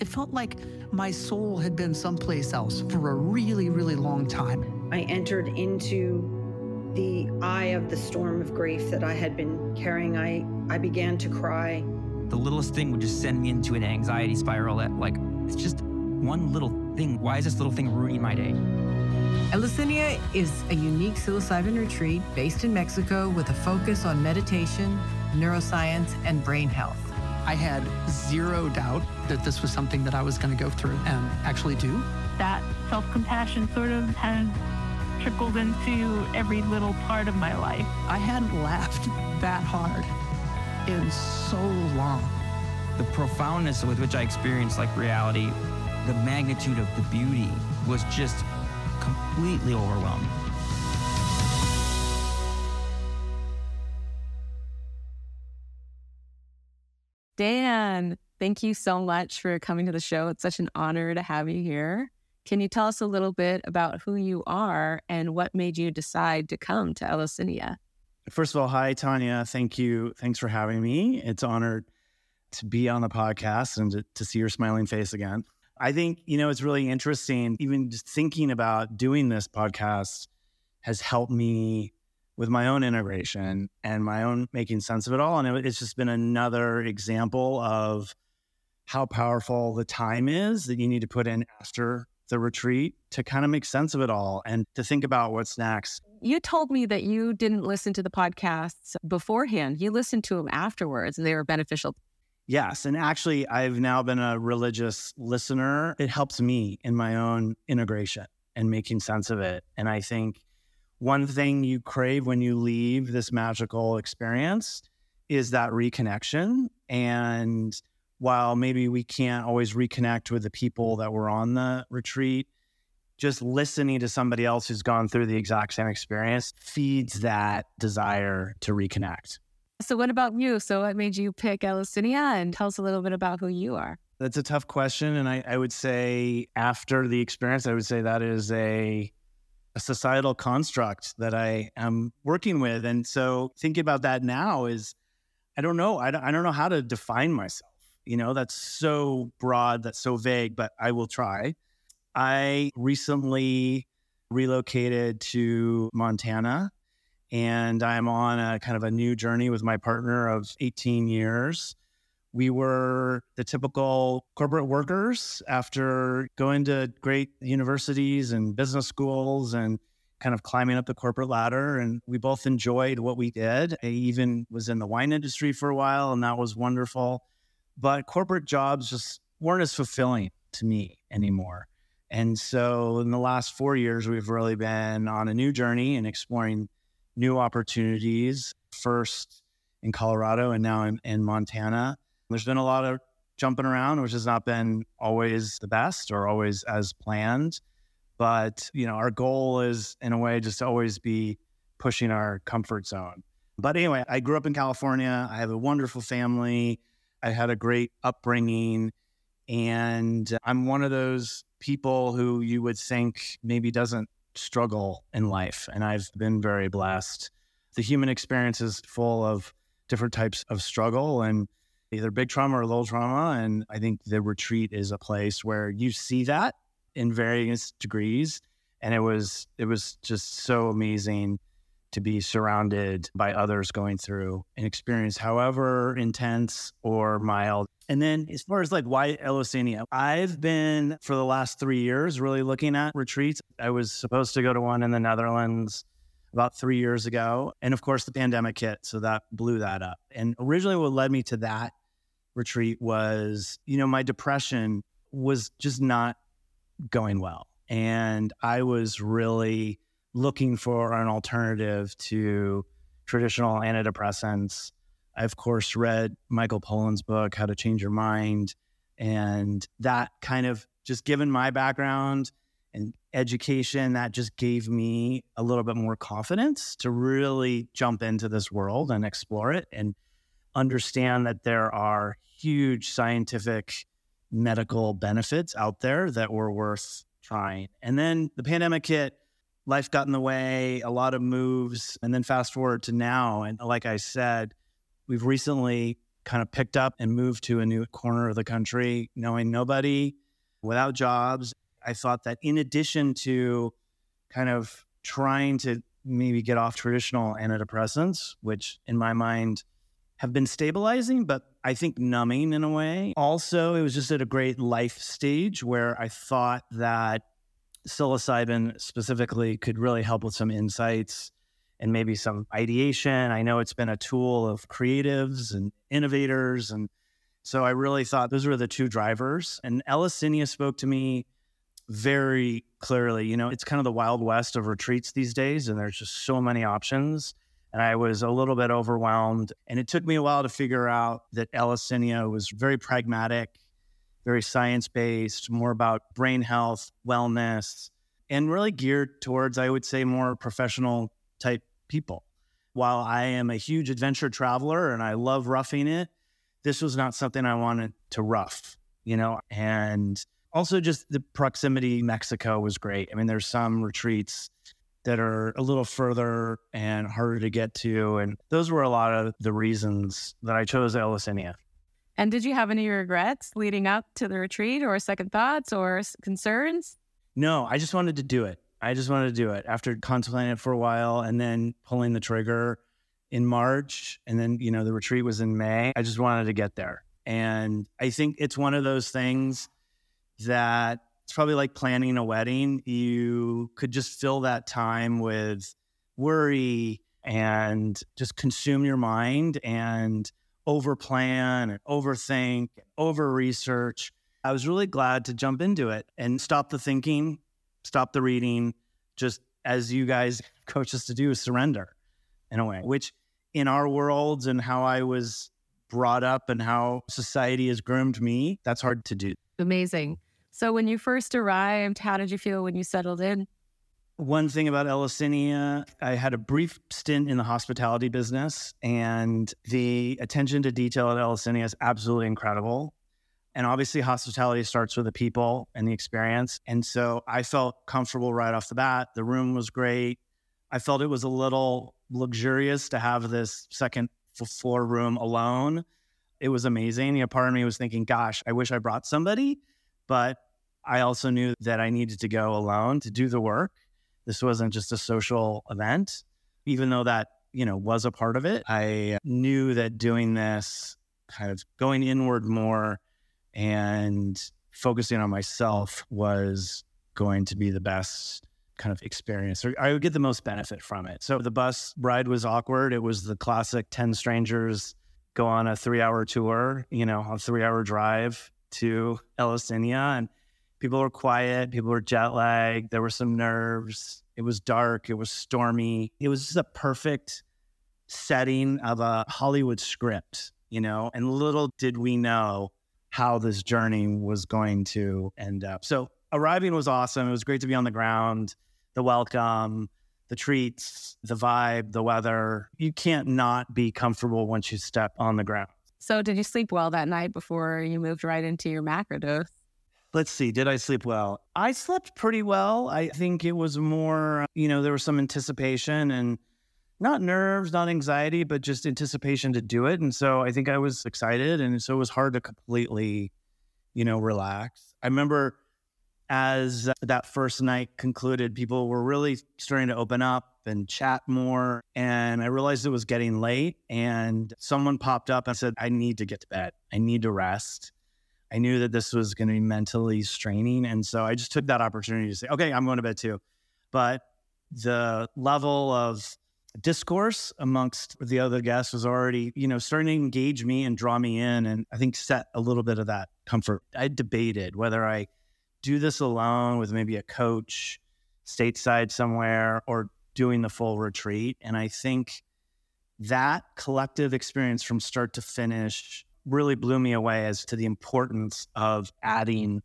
It felt like my soul had been someplace else for a really, really long time. I entered into the eye of the storm of grief that I had been carrying. I, I began to cry. The littlest thing would just send me into an anxiety spiral that, like, it's just one little thing. Why is this little thing ruining my day? Eleusinia is a unique psilocybin retreat based in Mexico with a focus on meditation, neuroscience, and brain health. I had zero doubt that this was something that I was going to go through and actually do. That self compassion sort of has trickled into every little part of my life. I hadn't laughed that hard in so long. The profoundness with which I experienced like reality, the magnitude of the beauty was just completely overwhelming. Dan, thank you so much for coming to the show. It's such an honor to have you here. Can you tell us a little bit about who you are and what made you decide to come to Eleusinia? First of all, hi, Tanya. Thank you. Thanks for having me. It's honored to be on the podcast and to, to see your smiling face again. I think, you know, it's really interesting. Even just thinking about doing this podcast has helped me with my own integration and my own making sense of it all. And it's just been another example of how powerful the time is that you need to put in after the retreat to kind of make sense of it all and to think about what's next. You told me that you didn't listen to the podcasts beforehand. You listened to them afterwards and they were beneficial. Yes. And actually, I've now been a religious listener. It helps me in my own integration and making sense of it. And I think one thing you crave when you leave this magical experience is that reconnection. And while maybe we can't always reconnect with the people that were on the retreat, just listening to somebody else who's gone through the exact same experience feeds that desire to reconnect. So, what about you? So, what made you pick Eleusinia and tell us a little bit about who you are? That's a tough question. And I, I would say, after the experience, I would say that is a a societal construct that I am working with. And so thinking about that now is, I don't know. I don't, I don't know how to define myself. You know, that's so broad, that's so vague, but I will try. I recently relocated to Montana and I'm on a kind of a new journey with my partner of 18 years we were the typical corporate workers after going to great universities and business schools and kind of climbing up the corporate ladder. And we both enjoyed what we did. I even was in the wine industry for a while, and that was wonderful. But corporate jobs just weren't as fulfilling to me anymore. And so in the last four years, we've really been on a new journey and exploring new opportunities, first in Colorado and now in, in Montana. There's been a lot of jumping around, which has not been always the best or always as planned. But, you know, our goal is in a way just to always be pushing our comfort zone. But anyway, I grew up in California. I have a wonderful family. I had a great upbringing. And I'm one of those people who you would think maybe doesn't struggle in life. And I've been very blessed. The human experience is full of different types of struggle. And either big trauma or little trauma. And I think the retreat is a place where you see that in various degrees. And it was it was just so amazing to be surrounded by others going through an experience, however intense or mild. And then as far as like why Eleusinia, I've been for the last three years really looking at retreats. I was supposed to go to one in the Netherlands about three years ago. And of course, the pandemic hit. So that blew that up. And originally, what led me to that retreat was, you know, my depression was just not going well. And I was really looking for an alternative to traditional antidepressants. I, of course, read Michael Pollan's book, How to Change Your Mind. And that kind of just given my background and education, that just gave me a little bit more confidence to really jump into this world and explore it. And understand that there are huge scientific medical benefits out there that were worth trying. And then the pandemic hit, life got in the way, a lot of moves. And then fast forward to now. And like I said, we've recently kind of picked up and moved to a new corner of the country, knowing nobody, without jobs. I thought that in addition to kind of trying to maybe get off traditional antidepressants, which in my mind have been stabilizing, but I think numbing in a way. Also, it was just at a great life stage where I thought that psilocybin specifically could really help with some insights and maybe some ideation. I know it's been a tool of creatives and innovators. And so I really thought those were the two drivers. And Eleusinia spoke to me very clearly. You know, it's kind of the wild west of retreats these days, and there's just so many options. And I was a little bit overwhelmed. And it took me a while to figure out that Eleusinia was very pragmatic, very science based, more about brain health, wellness, and really geared towards, I would say, more professional type people. While I am a huge adventure traveler and I love roughing it, this was not something I wanted to rough, you know, and also just the proximity Mexico was great. I mean, there's some retreats that are a little further and harder to get to. And those were a lot of the reasons that I chose Eleusinia. And did you have any regrets leading up to the retreat or second thoughts or concerns? No, I just wanted to do it. I just wanted to do it after contemplating it for a while and then pulling the trigger in March. And then, you know, the retreat was in May. I just wanted to get there. And I think it's one of those things that it's probably like planning a wedding. You could just fill that time with worry and just consume your mind and over plan and overthink, over research. I was really glad to jump into it and stop the thinking, stop the reading, just as you guys coach us to do, surrender in a way, which in our worlds and how I was brought up and how society has groomed me, that's hard to do. Amazing. So, when you first arrived, how did you feel when you settled in? One thing about Eleusinia, I had a brief stint in the hospitality business, and the attention to detail at Eleusinia is absolutely incredible. And obviously, hospitality starts with the people and the experience. And so I felt comfortable right off the bat. The room was great. I felt it was a little luxurious to have this second floor room alone. It was amazing. You know, part of me was thinking, gosh, I wish I brought somebody. But I also knew that I needed to go alone to do the work. This wasn't just a social event, even though that, you know, was a part of it. I knew that doing this, kind of going inward more and focusing on myself was going to be the best kind of experience or I would get the most benefit from it. So the bus ride was awkward. It was the classic 10 strangers go on a 3-hour tour, you know, a 3-hour drive to Eleusinia and people were quiet, people were jet lagged, there were some nerves. It was dark, it was stormy. It was just a perfect setting of a Hollywood script, you know, and little did we know how this journey was going to end up. So arriving was awesome. It was great to be on the ground, the welcome, the treats, the vibe, the weather. You can't not be comfortable once you step on the ground. So, did you sleep well that night before you moved right into your macrodose? Let's see. Did I sleep well? I slept pretty well. I think it was more, you know, there was some anticipation and not nerves, not anxiety, but just anticipation to do it. And so I think I was excited. And so it was hard to completely, you know, relax. I remember as that first night concluded, people were really starting to open up and chat more. And I realized it was getting late. And someone popped up and said, I need to get to bed. I need to rest. I knew that this was going to be mentally straining. And so I just took that opportunity to say, okay, I'm going to bed too. But the level of discourse amongst the other guests was already, you know, starting to engage me and draw me in. And I think set a little bit of that comfort. I debated whether I do this alone with maybe a coach stateside somewhere or doing the full retreat. And I think that collective experience from start to finish really blew me away as to the importance of adding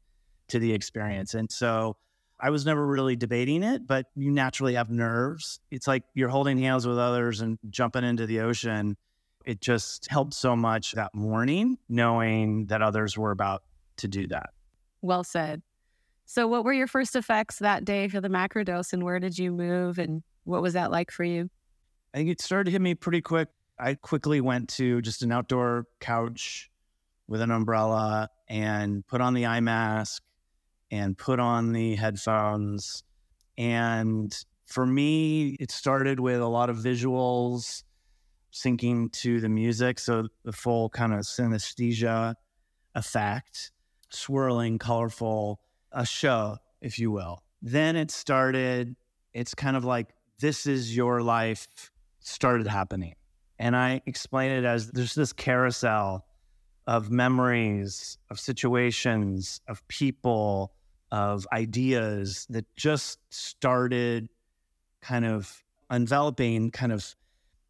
to the experience. And so I was never really debating it, but you naturally have nerves. It's like you're holding hands with others and jumping into the ocean. It just helped so much that morning, knowing that others were about to do that. Well said. So, what were your first effects that day for the macrodose, and where did you move, and what was that like for you? I think it started to hit me pretty quick I quickly went to just an outdoor couch with an umbrella and put on the eye mask and put on the headphones. And for me, it started with a lot of visuals syncing to the music. So the full kind of synesthesia effect, swirling, colorful, a show, if you will. Then it started, it's kind of like, this is your life started happening. And I explain it as there's this carousel of memories, of situations, of people, of ideas that just started kind of enveloping kind of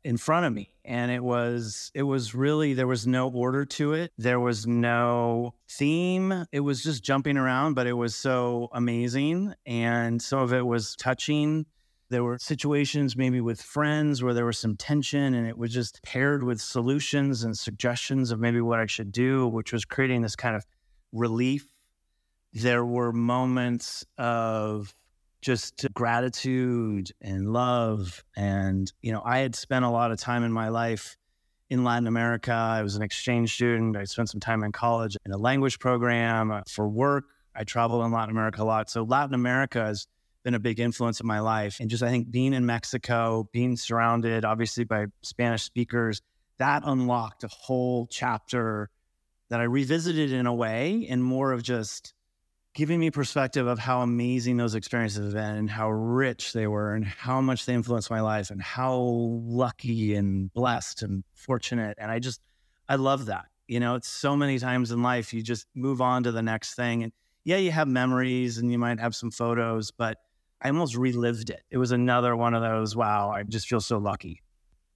in front of me. And it was it was really there was no order to it. There was no theme. It was just jumping around but it was so amazing. And some of it was touching there were situations maybe with friends where there was some tension and it was just paired with solutions and suggestions of maybe what I should do, which was creating this kind of relief. There were moments of just gratitude and love. And, you know, I had spent a lot of time in my life in Latin America. I was an exchange student. I spent some time in college in a language program uh, for work. I traveled in Latin America a lot. So Latin America is been a big influence in my life. And just, I think being in Mexico, being surrounded obviously by Spanish speakers, that unlocked a whole chapter that I revisited in a way and more of just giving me perspective of how amazing those experiences have been and how rich they were and how much they influenced my life and how lucky and blessed and fortunate. And I just, I love that. You know, it's so many times in life you just move on to the next thing. And yeah, you have memories and you might have some photos, but I almost relived it. It was another one of those, wow, I just feel so lucky.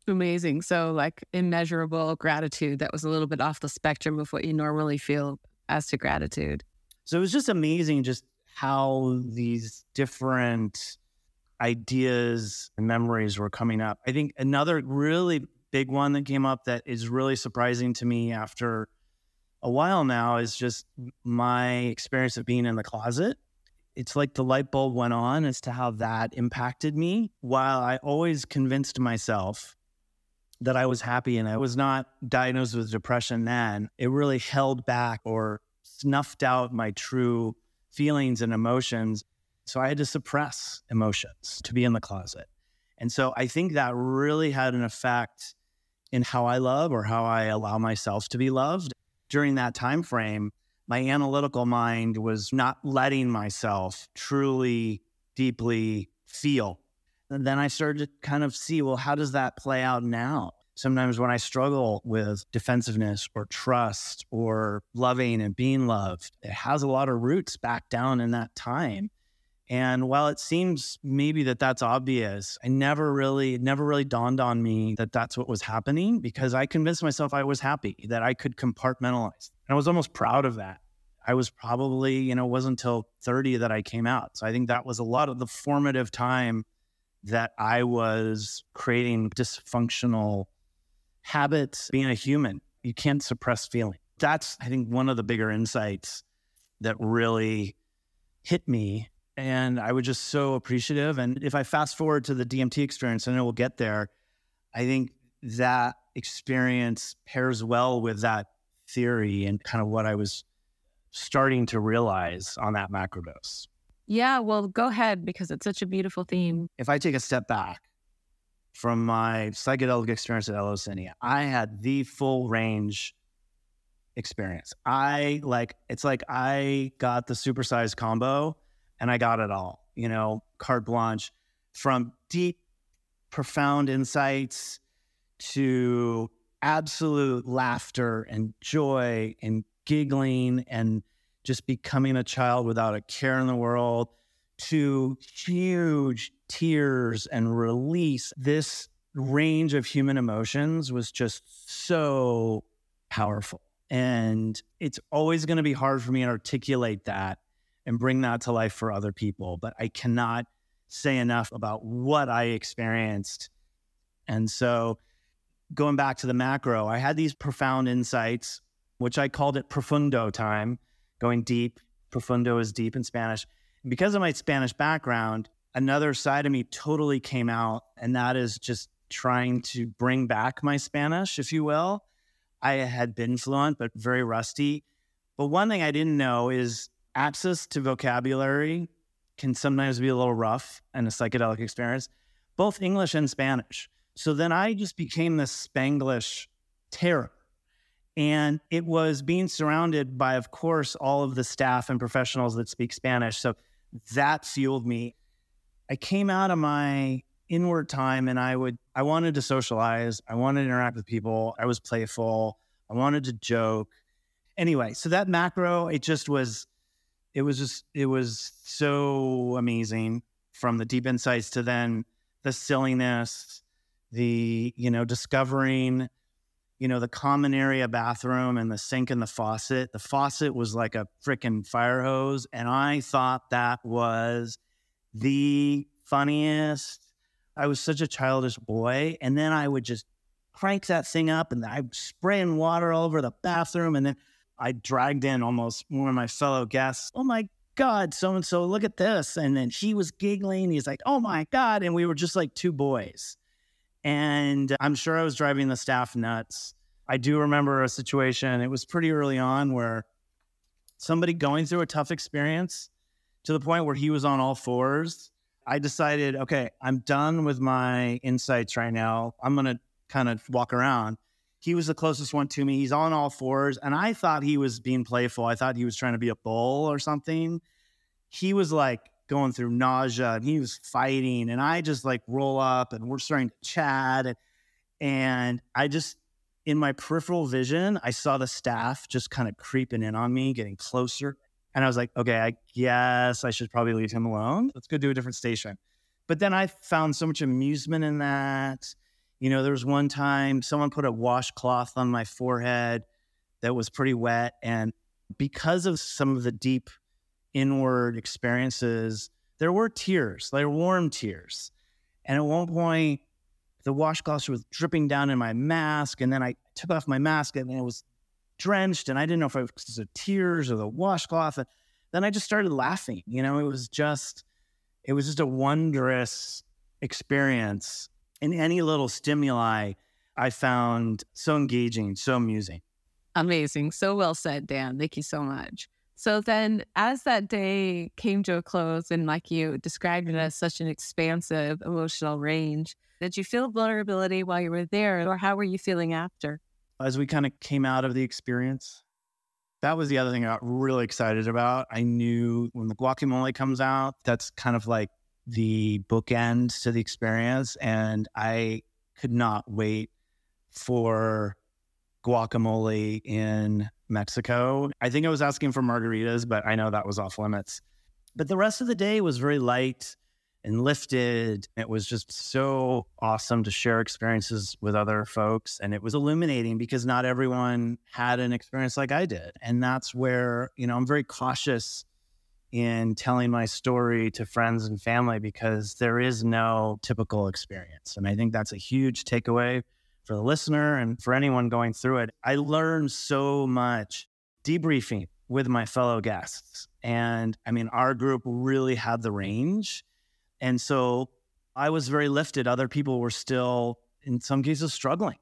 Amazing. So, like immeasurable gratitude that was a little bit off the spectrum of what you normally feel as to gratitude. So, it was just amazing just how these different ideas and memories were coming up. I think another really big one that came up that is really surprising to me after a while now is just my experience of being in the closet it's like the light bulb went on as to how that impacted me. While I always convinced myself that I was happy and I was not diagnosed with depression then, it really held back or snuffed out my true feelings and emotions. So I had to suppress emotions to be in the closet. And so I think that really had an effect in how I love or how I allow myself to be loved during that time frame my analytical mind was not letting myself truly, deeply feel. And then I started to kind of see, well, how does that play out now? Sometimes when I struggle with defensiveness or trust or loving and being loved, it has a lot of roots back down in that time. And while it seems maybe that that's obvious, I never really, it never really dawned on me that that's what was happening because I convinced myself I was happy, that I could compartmentalize. And I was almost proud of that. I was probably, you know, it wasn't until 30 that I came out. So I think that was a lot of the formative time that I was creating dysfunctional habits, being a human. You can't suppress feeling. That's, I think, one of the bigger insights that really hit me and I was just so appreciative. And if I fast forward to the DMT experience, I know we'll get there. I think that experience pairs well with that theory and kind of what I was starting to realize on that macrodose. Yeah, well, go ahead because it's such a beautiful theme. If I take a step back from my psychedelic experience at Eleusinia, I had the full range experience. I like, it's like I got the supersized combo and I got it all, you know, carte blanche from deep, profound insights to absolute laughter and joy and giggling and just becoming a child without a care in the world to huge tears and release. This range of human emotions was just so powerful. And it's always going to be hard for me to articulate that and bring that to life for other people. But I cannot say enough about what I experienced. And so, going back to the macro, I had these profound insights, which I called it profundo time, going deep. Profundo is deep in Spanish. And because of my Spanish background, another side of me totally came out. And that is just trying to bring back my Spanish, if you will. I had been fluent, but very rusty. But one thing I didn't know is access to vocabulary can sometimes be a little rough and a psychedelic experience, both English and Spanish. So then I just became this Spanglish terror. And it was being surrounded by, of course, all of the staff and professionals that speak Spanish. So that fueled me. I came out of my inward time and I would, I wanted to socialize. I wanted to interact with people. I was playful. I wanted to joke. Anyway, so that macro, it just was, it was just, it was so amazing from the deep insights to then the silliness, the, you know, discovering you know, the common area bathroom and the sink and the faucet. The faucet was like a freaking fire hose. And I thought that was the funniest. I was such a childish boy. And then I would just crank that thing up and I spraying water all over the bathroom. And then I dragged in almost one of my fellow guests. Oh my God, so and so, look at this. And then he was giggling. He's like, oh my God. And we were just like two boys. And I'm sure I was driving the staff nuts. I do remember a situation, it was pretty early on where somebody going through a tough experience to the point where he was on all fours. I decided, okay, I'm done with my insights right now. I'm going to kind of walk around. He was the closest one to me. He's on all fours. And I thought he was being playful. I thought he was trying to be a bull or something. He was like going through nausea and he was fighting and I just like roll up and we're starting to chat and, and I just in my peripheral vision I saw the staff just kind of creeping in on me getting closer and I was like okay I guess I should probably leave him alone let's go do a different station but then I found so much amusement in that you know there was one time someone put a washcloth on my forehead that was pretty wet and because of some of the deep inward experiences, there were tears, were warm tears. And at one point, the washcloth was dripping down in my mask. And then I took off my mask and it was drenched. And I didn't know if it was the tears or the washcloth. And then I just started laughing. You know, it was just, it was just a wondrous experience. And any little stimuli I found so engaging, so amusing. Amazing. So well said, Dan. Thank you so much. So then, as that day came to a close, and like you described it as such an expansive emotional range, did you feel vulnerability while you were there, or how were you feeling after? As we kind of came out of the experience, that was the other thing I got really excited about. I knew when the guacamole comes out, that's kind of like the bookend to the experience. And I could not wait for guacamole in Mexico. I think I was asking for margaritas, but I know that was off limits. But the rest of the day was very light and lifted. It was just so awesome to share experiences with other folks. And it was illuminating because not everyone had an experience like I did. And that's where, you know, I'm very cautious in telling my story to friends and family because there is no typical experience. And I think that's a huge takeaway for the listener and for anyone going through it. I learned so much debriefing with my fellow guests. And I mean, our group really had the range. And so I was very lifted. Other people were still, in some cases, struggling.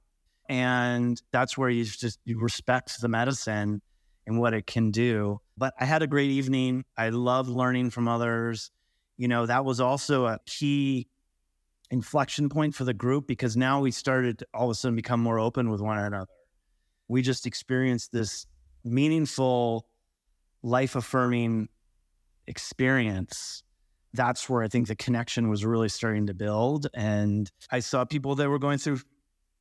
And that's where you just you respect the medicine and what it can do. But I had a great evening. I loved learning from others. You know, that was also a key inflection point for the group because now we started all of a sudden become more open with one another. We just experienced this meaningful, life affirming experience. That's where I think the connection was really starting to build. And I saw people that were going through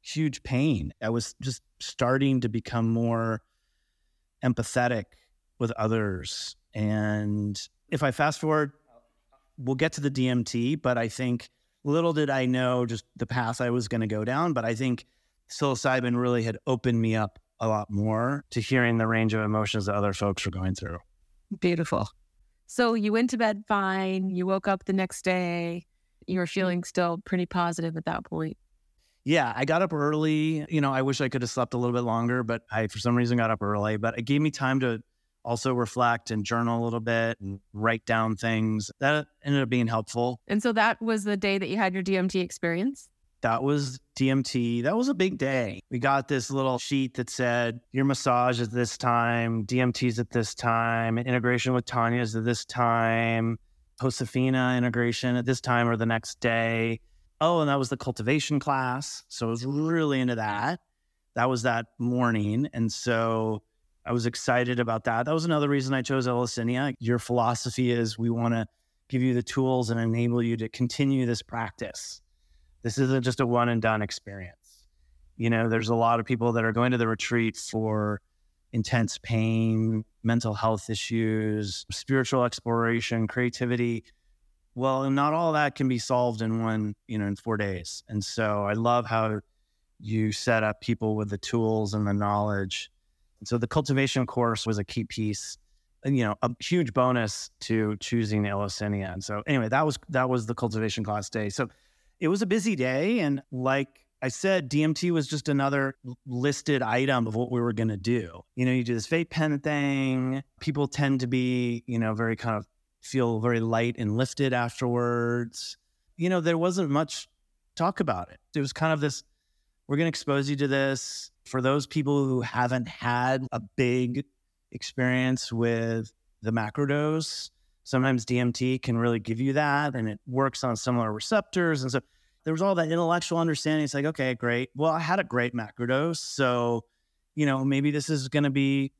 huge pain. I was just starting to become more empathetic with others. And if I fast forward, we'll get to the DMT, but I think little did I know just the path I was going to go down. But I think psilocybin really had opened me up a lot more to hearing the range of emotions that other folks were going through. Beautiful. So you went to bed fine. You woke up the next day. You were feeling still pretty positive at that point. Yeah, I got up early. You know, I wish I could have slept a little bit longer, but I, for some reason, got up early. But it gave me time to also reflect and journal a little bit and write down things. That ended up being helpful. And so that was the day that you had your DMT experience? that was DMT. That was a big day. We got this little sheet that said your massage is this time, DMT's at this time, integration with Tanya's at this time, Josefina integration at this time or the next day. Oh, and that was the cultivation class. So I was really into that. That was that morning. And so I was excited about that. That was another reason I chose Eleusinia. Your philosophy is we want to give you the tools and enable you to continue this practice. This isn't just a one and done experience. You know, there's a lot of people that are going to the retreat for intense pain, mental health issues, spiritual exploration, creativity. Well, not all that can be solved in one, you know, in four days. And so I love how you set up people with the tools and the knowledge. And so the cultivation course was a key piece, you know, a huge bonus to choosing Eleusinia. And so anyway, that was that was the cultivation class day. So it was a busy day. And like I said, DMT was just another listed item of what we were going to do. You know, you do this vape pen thing. People tend to be, you know, very kind of feel very light and lifted afterwards. You know, there wasn't much talk about it. It was kind of this we're going to expose you to this. For those people who haven't had a big experience with the macrodose, sometimes DMT can really give you that and it works on similar receptors. And so there was all that intellectual understanding. It's like, okay, great. Well, I had a great macrodose. So, you know, maybe this is going to be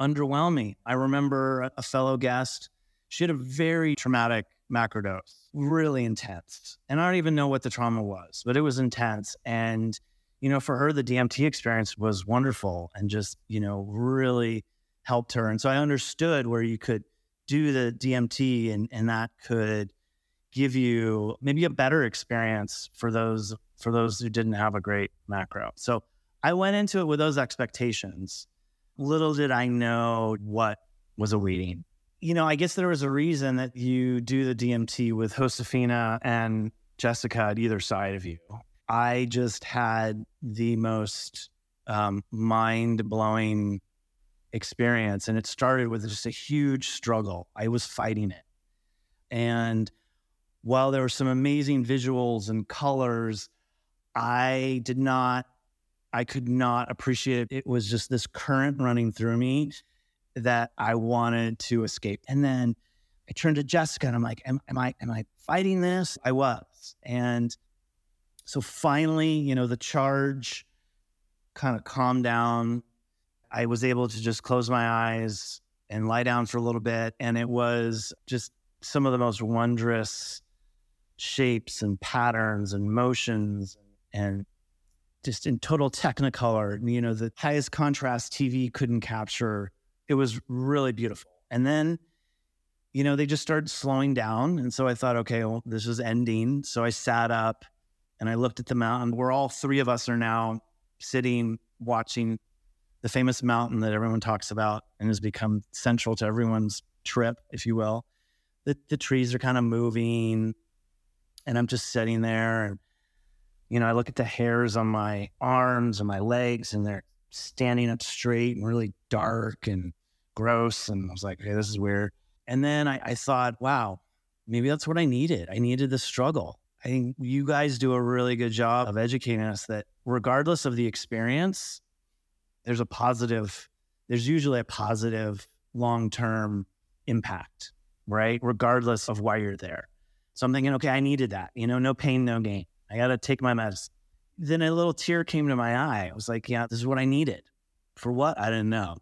underwhelming. I remember a fellow guest, she had a very traumatic macrodose, really intense. And I don't even know what the trauma was, but it was intense. And you know, for her, the DMT experience was wonderful and just, you know, really helped her. And so I understood where you could do the DMT and, and that could give you maybe a better experience for those for those who didn't have a great macro. So I went into it with those expectations. Little did I know what was awaiting. You know, I guess there was a reason that you do the DMT with Josefina and Jessica at either side of you. I just had the most um, mind blowing experience. And it started with just a huge struggle. I was fighting it. And while there were some amazing visuals and colors, I did not, I could not appreciate it. It was just this current running through me that I wanted to escape. And then I turned to Jessica and I'm like, am, am I, am I fighting this? I was. And so finally, you know, the charge kind of calmed down. I was able to just close my eyes and lie down for a little bit. And it was just some of the most wondrous shapes and patterns and motions and just in total technicolor. You know, the highest contrast TV couldn't capture. It was really beautiful. And then, you know, they just started slowing down. And so I thought, okay, well, this is ending. So I sat up and I looked at the mountain where all three of us are now sitting watching the famous mountain that everyone talks about and has become central to everyone's trip, if you will. The, the trees are kind of moving, and I'm just sitting there. And, you know, I look at the hairs on my arms and my legs, and they're standing up straight and really dark and gross. And I was like, okay, this is weird. And then I, I thought, wow, maybe that's what I needed. I needed the struggle. I think you guys do a really good job of educating us that regardless of the experience, there's a positive, there's usually a positive long term impact, right? Regardless of why you're there. So I'm thinking, okay, I needed that. You know, no pain, no gain. I got to take my medicine. Then a little tear came to my eye. I was like, yeah, this is what I needed. For what? I didn't know.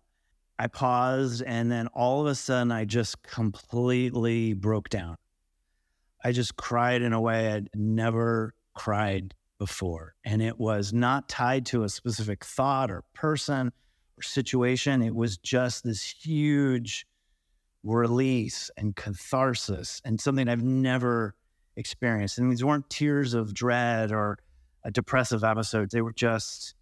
I paused and then all of a sudden I just completely broke down. I just cried in a way I'd never cried before. And it was not tied to a specific thought or person or situation. It was just this huge release and catharsis and something I've never experienced. And these weren't tears of dread or a depressive episode, they were just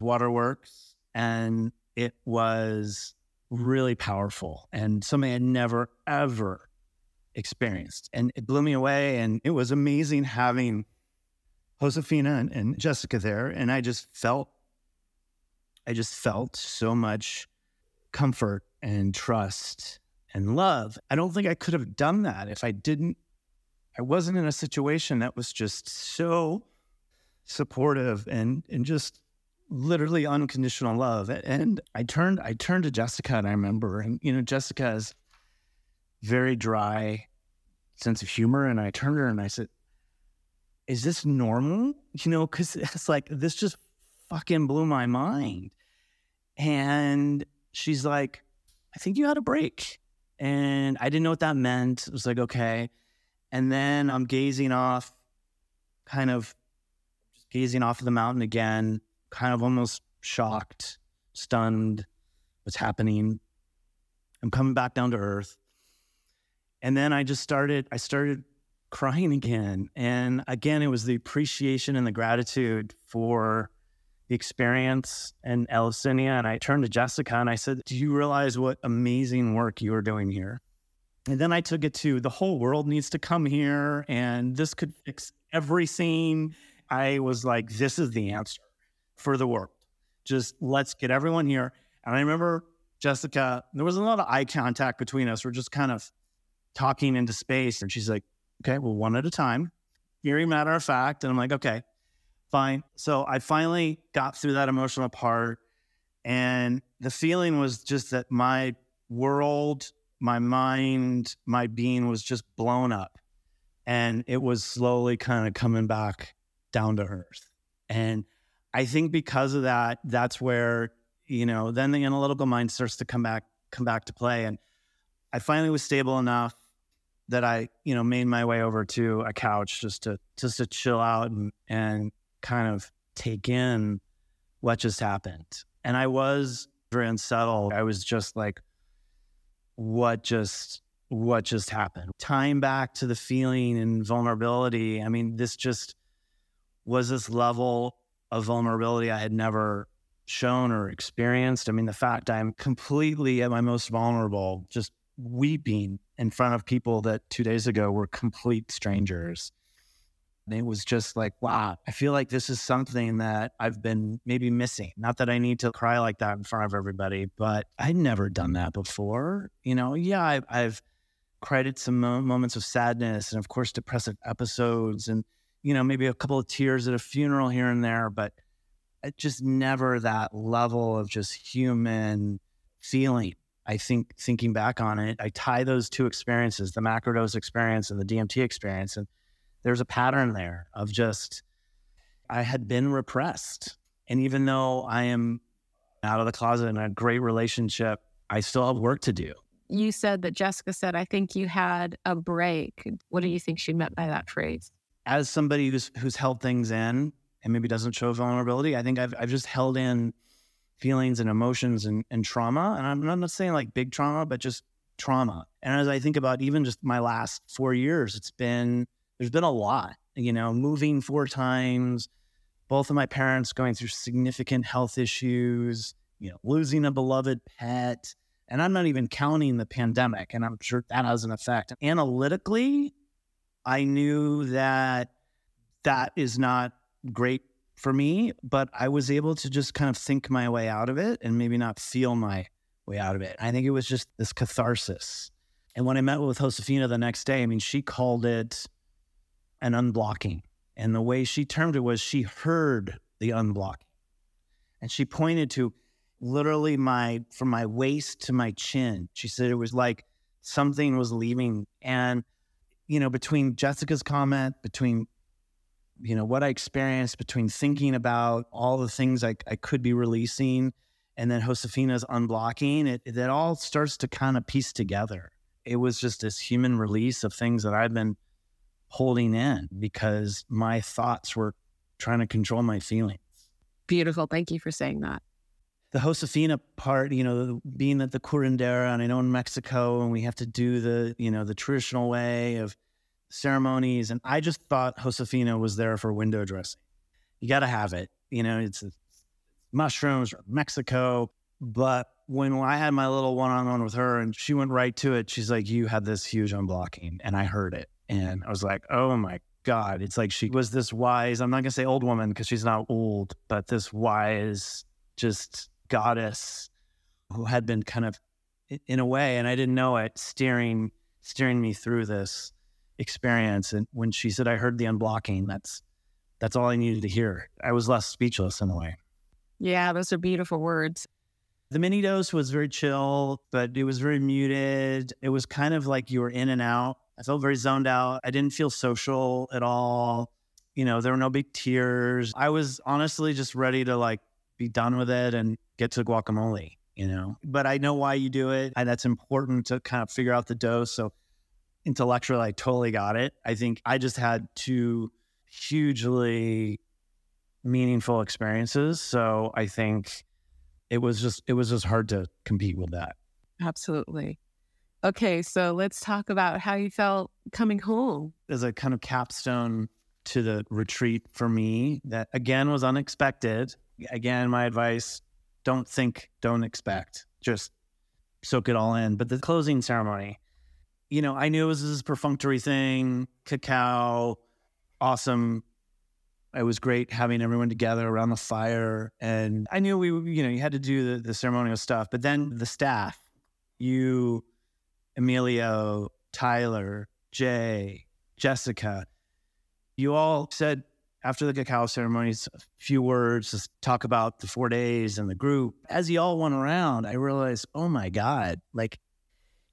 waterworks. And it was really powerful and something I'd never, ever experienced. And it blew me away. And it was amazing having Josefina and, and Jessica there. And I just felt, I just felt so much comfort and trust and love. I don't think I could have done that if I didn't, I wasn't in a situation that was just so supportive and and just literally unconditional love. And I turned I turned to Jessica and I remember and you know Jessica is very dry sense of humor and I turned to her and I said, "Is this normal?" You know, cuz it's like this just fucking blew my mind. And she's like, "I think you had a break." And I didn't know what that meant. It was like, "Okay." And then I'm gazing off kind of just gazing off of the mountain again kind of almost shocked, stunned, what's happening. I'm coming back down to earth. And then I just started, I started crying again. And again, it was the appreciation and the gratitude for the experience and Eleusinia. And I turned to Jessica and I said, Do you realize what amazing work you are doing here? And then I took it to the whole world needs to come here and this could fix everything. I was like, This is the answer for the world. Just let's get everyone here. And I remember Jessica, there was a lot of eye contact between us. We're just kind of talking into space. And she's like, okay, well, one at a time. Very matter of fact. And I'm like, okay, fine. So I finally got through that emotional part. And the feeling was just that my world, my mind, my being was just blown up. And it was slowly kind of coming back down to earth. And I think because of that, that's where, you know, then the analytical mind starts to come back, come back to play. And I finally was stable enough that I, you know, made my way over to a couch just to just to chill out and and kind of take in what just happened. And I was very unsettled. I was just like, what just what just happened? Tying back to the feeling and vulnerability. I mean, this just was this level of vulnerability I had never shown or experienced. I mean, the fact I'm completely at my most vulnerable, just weeping in front of people that two days ago were complete strangers. And it was just like, wow, I feel like this is something that I've been maybe missing. Not that I need to cry like that in front of everybody, but I'd never done that before. You know, yeah, I've, I've cried at some moments of sadness and, of course, depressive episodes and you know, maybe a couple of tears at a funeral here and there, but just never that level of just human feeling. I think thinking back on it, I tie those two experiences, the macrodose experience and the DMT experience, and there's a pattern there of just I had been repressed. And even though I am out of the closet in a great relationship, I still have work to do. You said that Jessica said, I think you had a break. What do you think she meant by that phrase? as somebody who's who's held things in and maybe doesn't show vulnerability, I think I've I've just held in feelings and emotions and, and trauma. And I'm not saying like big trauma, but just trauma. And as I think about even just my last four years, it's been there's been a lot, you know, moving four times, both of my parents going through significant health issues, you know, losing a beloved pet. And I'm not even counting the pandemic, and I'm sure that has an effect. Analytically, I knew that that is not great for me, but I was able to just kind of think my way out of it and maybe not feel my way out of it. I think it was just this catharsis. And when I met with Josefina the next day, I mean, she called it an unblocking. And the way she termed it was she heard the unblocking. And she pointed to literally my, from my waist to my chin. She said it was like something was leaving. And you know, between Jessica's comment, between, you know, what I experienced, between thinking about all the things I, I could be releasing and then Josefina's unblocking, it, it all starts to kind of piece together. It was just this human release of things that I've been holding in because my thoughts were trying to control my feelings. Beautiful. Thank you for saying that the Josefina part, you know, being at the curandera, and I know in Mexico, and we have to do the, you know, the traditional way of ceremonies. And I just thought Josefina was there for window dressing. You got to have it. You know, it's, mushrooms Mexico. But when I had my little one on one with her and she went right to it, she's like, You had this huge unblocking. And I heard it. And I was like, Oh my God. It's like she was this wise, I'm not going to say old woman because she's not old, but this wise, just goddess who had been kind of in a way and i didn't know it steering steering me through this experience and when she said i heard the unblocking that's that's all I needed to hear. I was less speechless in a way. Yeah, those are beautiful words. The mini dose was very chill, but it was very muted. It was kind of like you were in and out. I felt very zoned out. I didn't feel social at all. You know, there were no big tears. I was honestly just ready to like be done with it and get to guacamole, you know. But I know why you do it. And that's important to kind of figure out the dose. So intellectually, I totally got it. I think I just had two hugely meaningful experiences. So I think it was just it was just hard to compete with that. Absolutely. Okay, so let's talk about how you felt coming home. As a kind of capstone to the retreat for me, that again was unexpected. Again, my advice don't think, don't expect, just soak it all in. But the closing ceremony, you know, I knew it was this perfunctory thing, cacao, awesome it was great having everyone together around the fire. And I knew we, you know, you had to do the, the ceremonial stuff, but then the staff, you, Emilio, Tyler, Jay, Jessica, you all said after the cacao ceremonies, a few words, just talk about the four days and the group. As you all went around, I realized, oh my God, like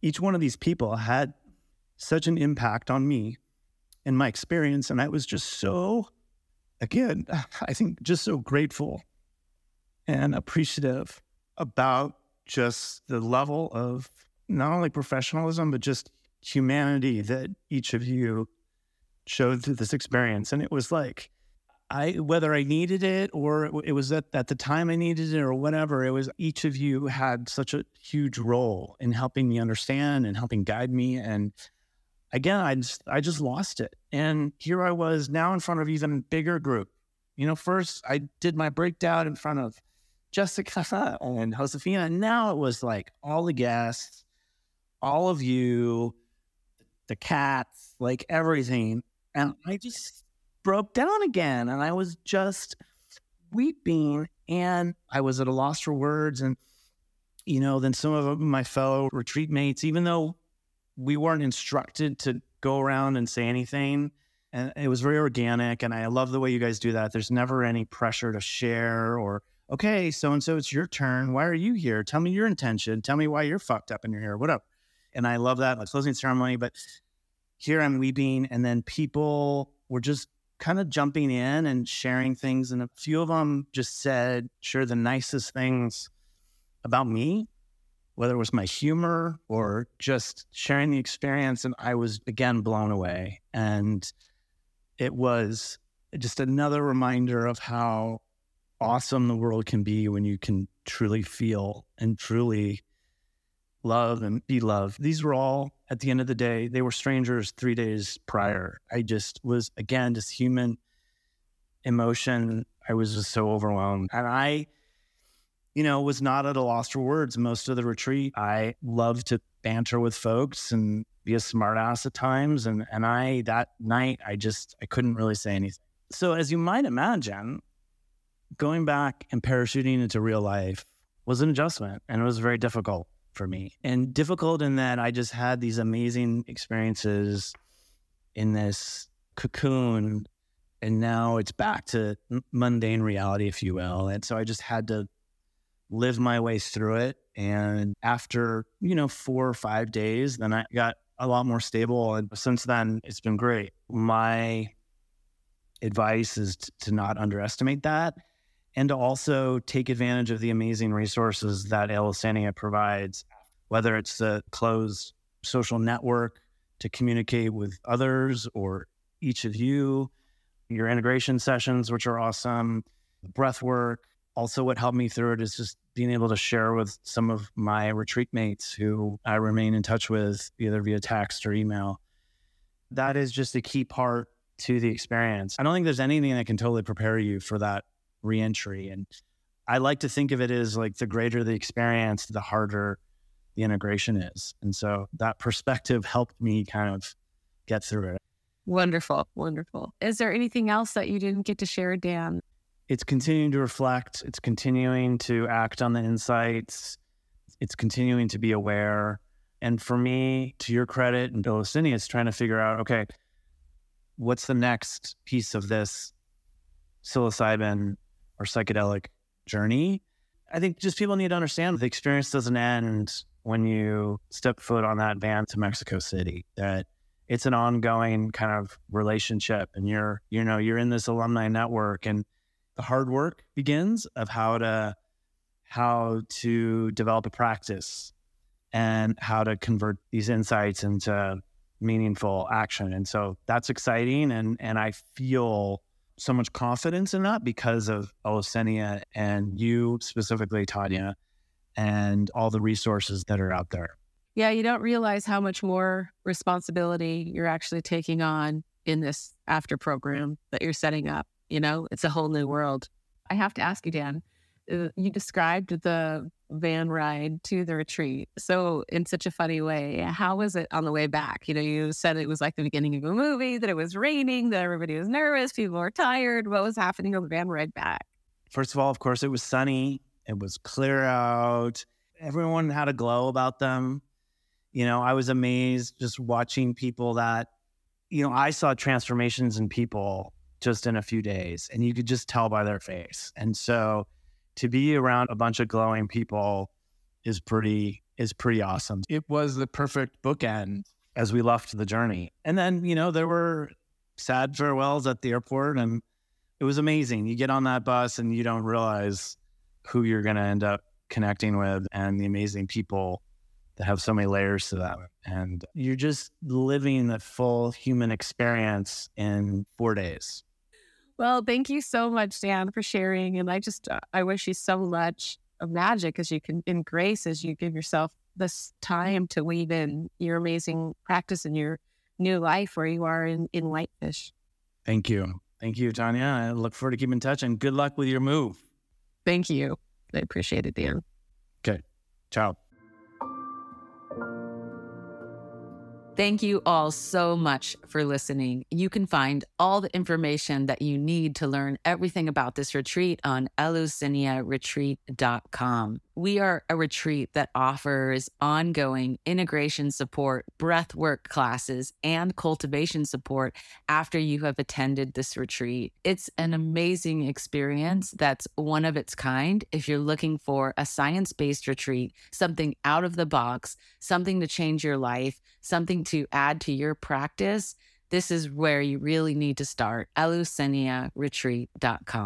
each one of these people had such an impact on me and my experience. And I was just so again, I think just so grateful and appreciative about just the level of not only professionalism, but just humanity that each of you showed through this experience. And it was like, I, whether I needed it or it was at, at the time I needed it or whatever, it was each of you had such a huge role in helping me understand and helping guide me. And again, I just, I just lost it. And here I was now in front of even bigger group. You know, first I did my breakdown in front of Jessica and Josefina. And now it was like all the guests, all of you, the cats, like everything. And I just broke down again. And I was just weeping. And I was at a loss for words. And, you know, then some of my fellow retreat mates, even though we weren't instructed to go around and say anything. And it was very organic. And I love the way you guys do that. There's never any pressure to share or, okay, so and so, it's your turn. Why are you here? Tell me your intention. Tell me why you're fucked up and you're here. What up? And I love that, like closing ceremony. But here I'm weeping. And then people were just kind of jumping in and sharing things. And a few of them just said, sure, the nicest things about me whether it was my humor or just sharing the experience. And I was again blown away. And it was just another reminder of how awesome the world can be when you can truly feel and truly love and be loved. These were all, at the end of the day, they were strangers three days prior. I just was, again, just human emotion. I was just so overwhelmed. And I, you know, was not at a loss for words most of the retreat. I love to banter with folks and be a smartass at times. And and I that night I just I couldn't really say anything. So as you might imagine, going back and parachuting into real life was an adjustment and it was very difficult for me. And difficult in that I just had these amazing experiences in this cocoon and now it's back to mundane reality if you will. And so I just had to live my way through it. And after, you know, four or five days, then I got a lot more stable. And since then, it's been great. My advice is to not underestimate that and to also take advantage of the amazing resources that Eleusinia provides, whether it's the closed social network to communicate with others or each of you, your integration sessions, which are awesome, breath work, also what helped me through it is just being able to share with some of my retreat mates who I remain in touch with either via text or email. That is just a key part to the experience. I don't think there's anything that can totally prepare you for that reentry. And I like to think of it as like the greater the experience, the harder the integration is. And so that perspective helped me kind of get through it. Wonderful. Wonderful. Is there anything else that you didn't get to share, Dan? it's continuing to reflect, it's continuing to act on the insights, it's continuing to be aware. And for me, to your credit and Bill it's trying to figure out, okay, what's the next piece of this psilocybin or psychedelic journey. I think just people need to understand the experience doesn't end when you step foot on that van to Mexico City. That it's an ongoing kind of relationship, and you're you know you're in this alumni network, and the hard work begins of how to how to develop a practice and how to convert these insights into meaningful action. And so that's exciting. And, and I feel so much confidence in that because of Eleusinia and you specifically, Tanya, and all the resources that are out there. Yeah, you don't realize how much more responsibility you're actually taking on in this after program that you're setting up. You know, it's a whole new world. I have to ask you, Dan, Uh, you described the van ride to the retreat so in such a funny way. How was it on the way back? You know you said it was like the beginning of a movie that it was raining that everybody was nervous people were tired. What was happening on the van ride back? First of all of course it was sunny. It was clear out. Everyone had a glow about them. You know i was amazed just watching people that you know i saw transformations in people just in a few days and you could just tell by their face. And so to be around a bunch of glowing people is pretty is pretty awesome. It was the perfect bookend as we left the journey. And then, you know, there were sad farewells at the airport and it was amazing. You get on that bus and you don't realize who you're going to end up connecting with and the amazing people that have so many layers to them. And you're just living the full human experience in four days. Well, thank you so much, Dan, for sharing. And I just, uh, I wish you so much of magic as you can, in grace, as you give yourself this time to weave in your amazing practice and your new life where you are in, in Whitefish. Thank you. Thank you, Tanya. I look forward to keeping in touch and good luck with your move. Thank you. I appreciate it, Dan. Okay. Ciao. Thank you all so much for listening. You can find all the information that you need to learn everything about this retreat on eleusiniaretreat.com. We are a retreat that offers ongoing integration support, breathwork classes, and cultivation support after you have attended this retreat. It's an amazing experience that's one of its kind. If you're looking for a science based retreat, something out of the box, something to change your life, something to add to your practice, this is where you really need to start. EleusiniaRetreat.com.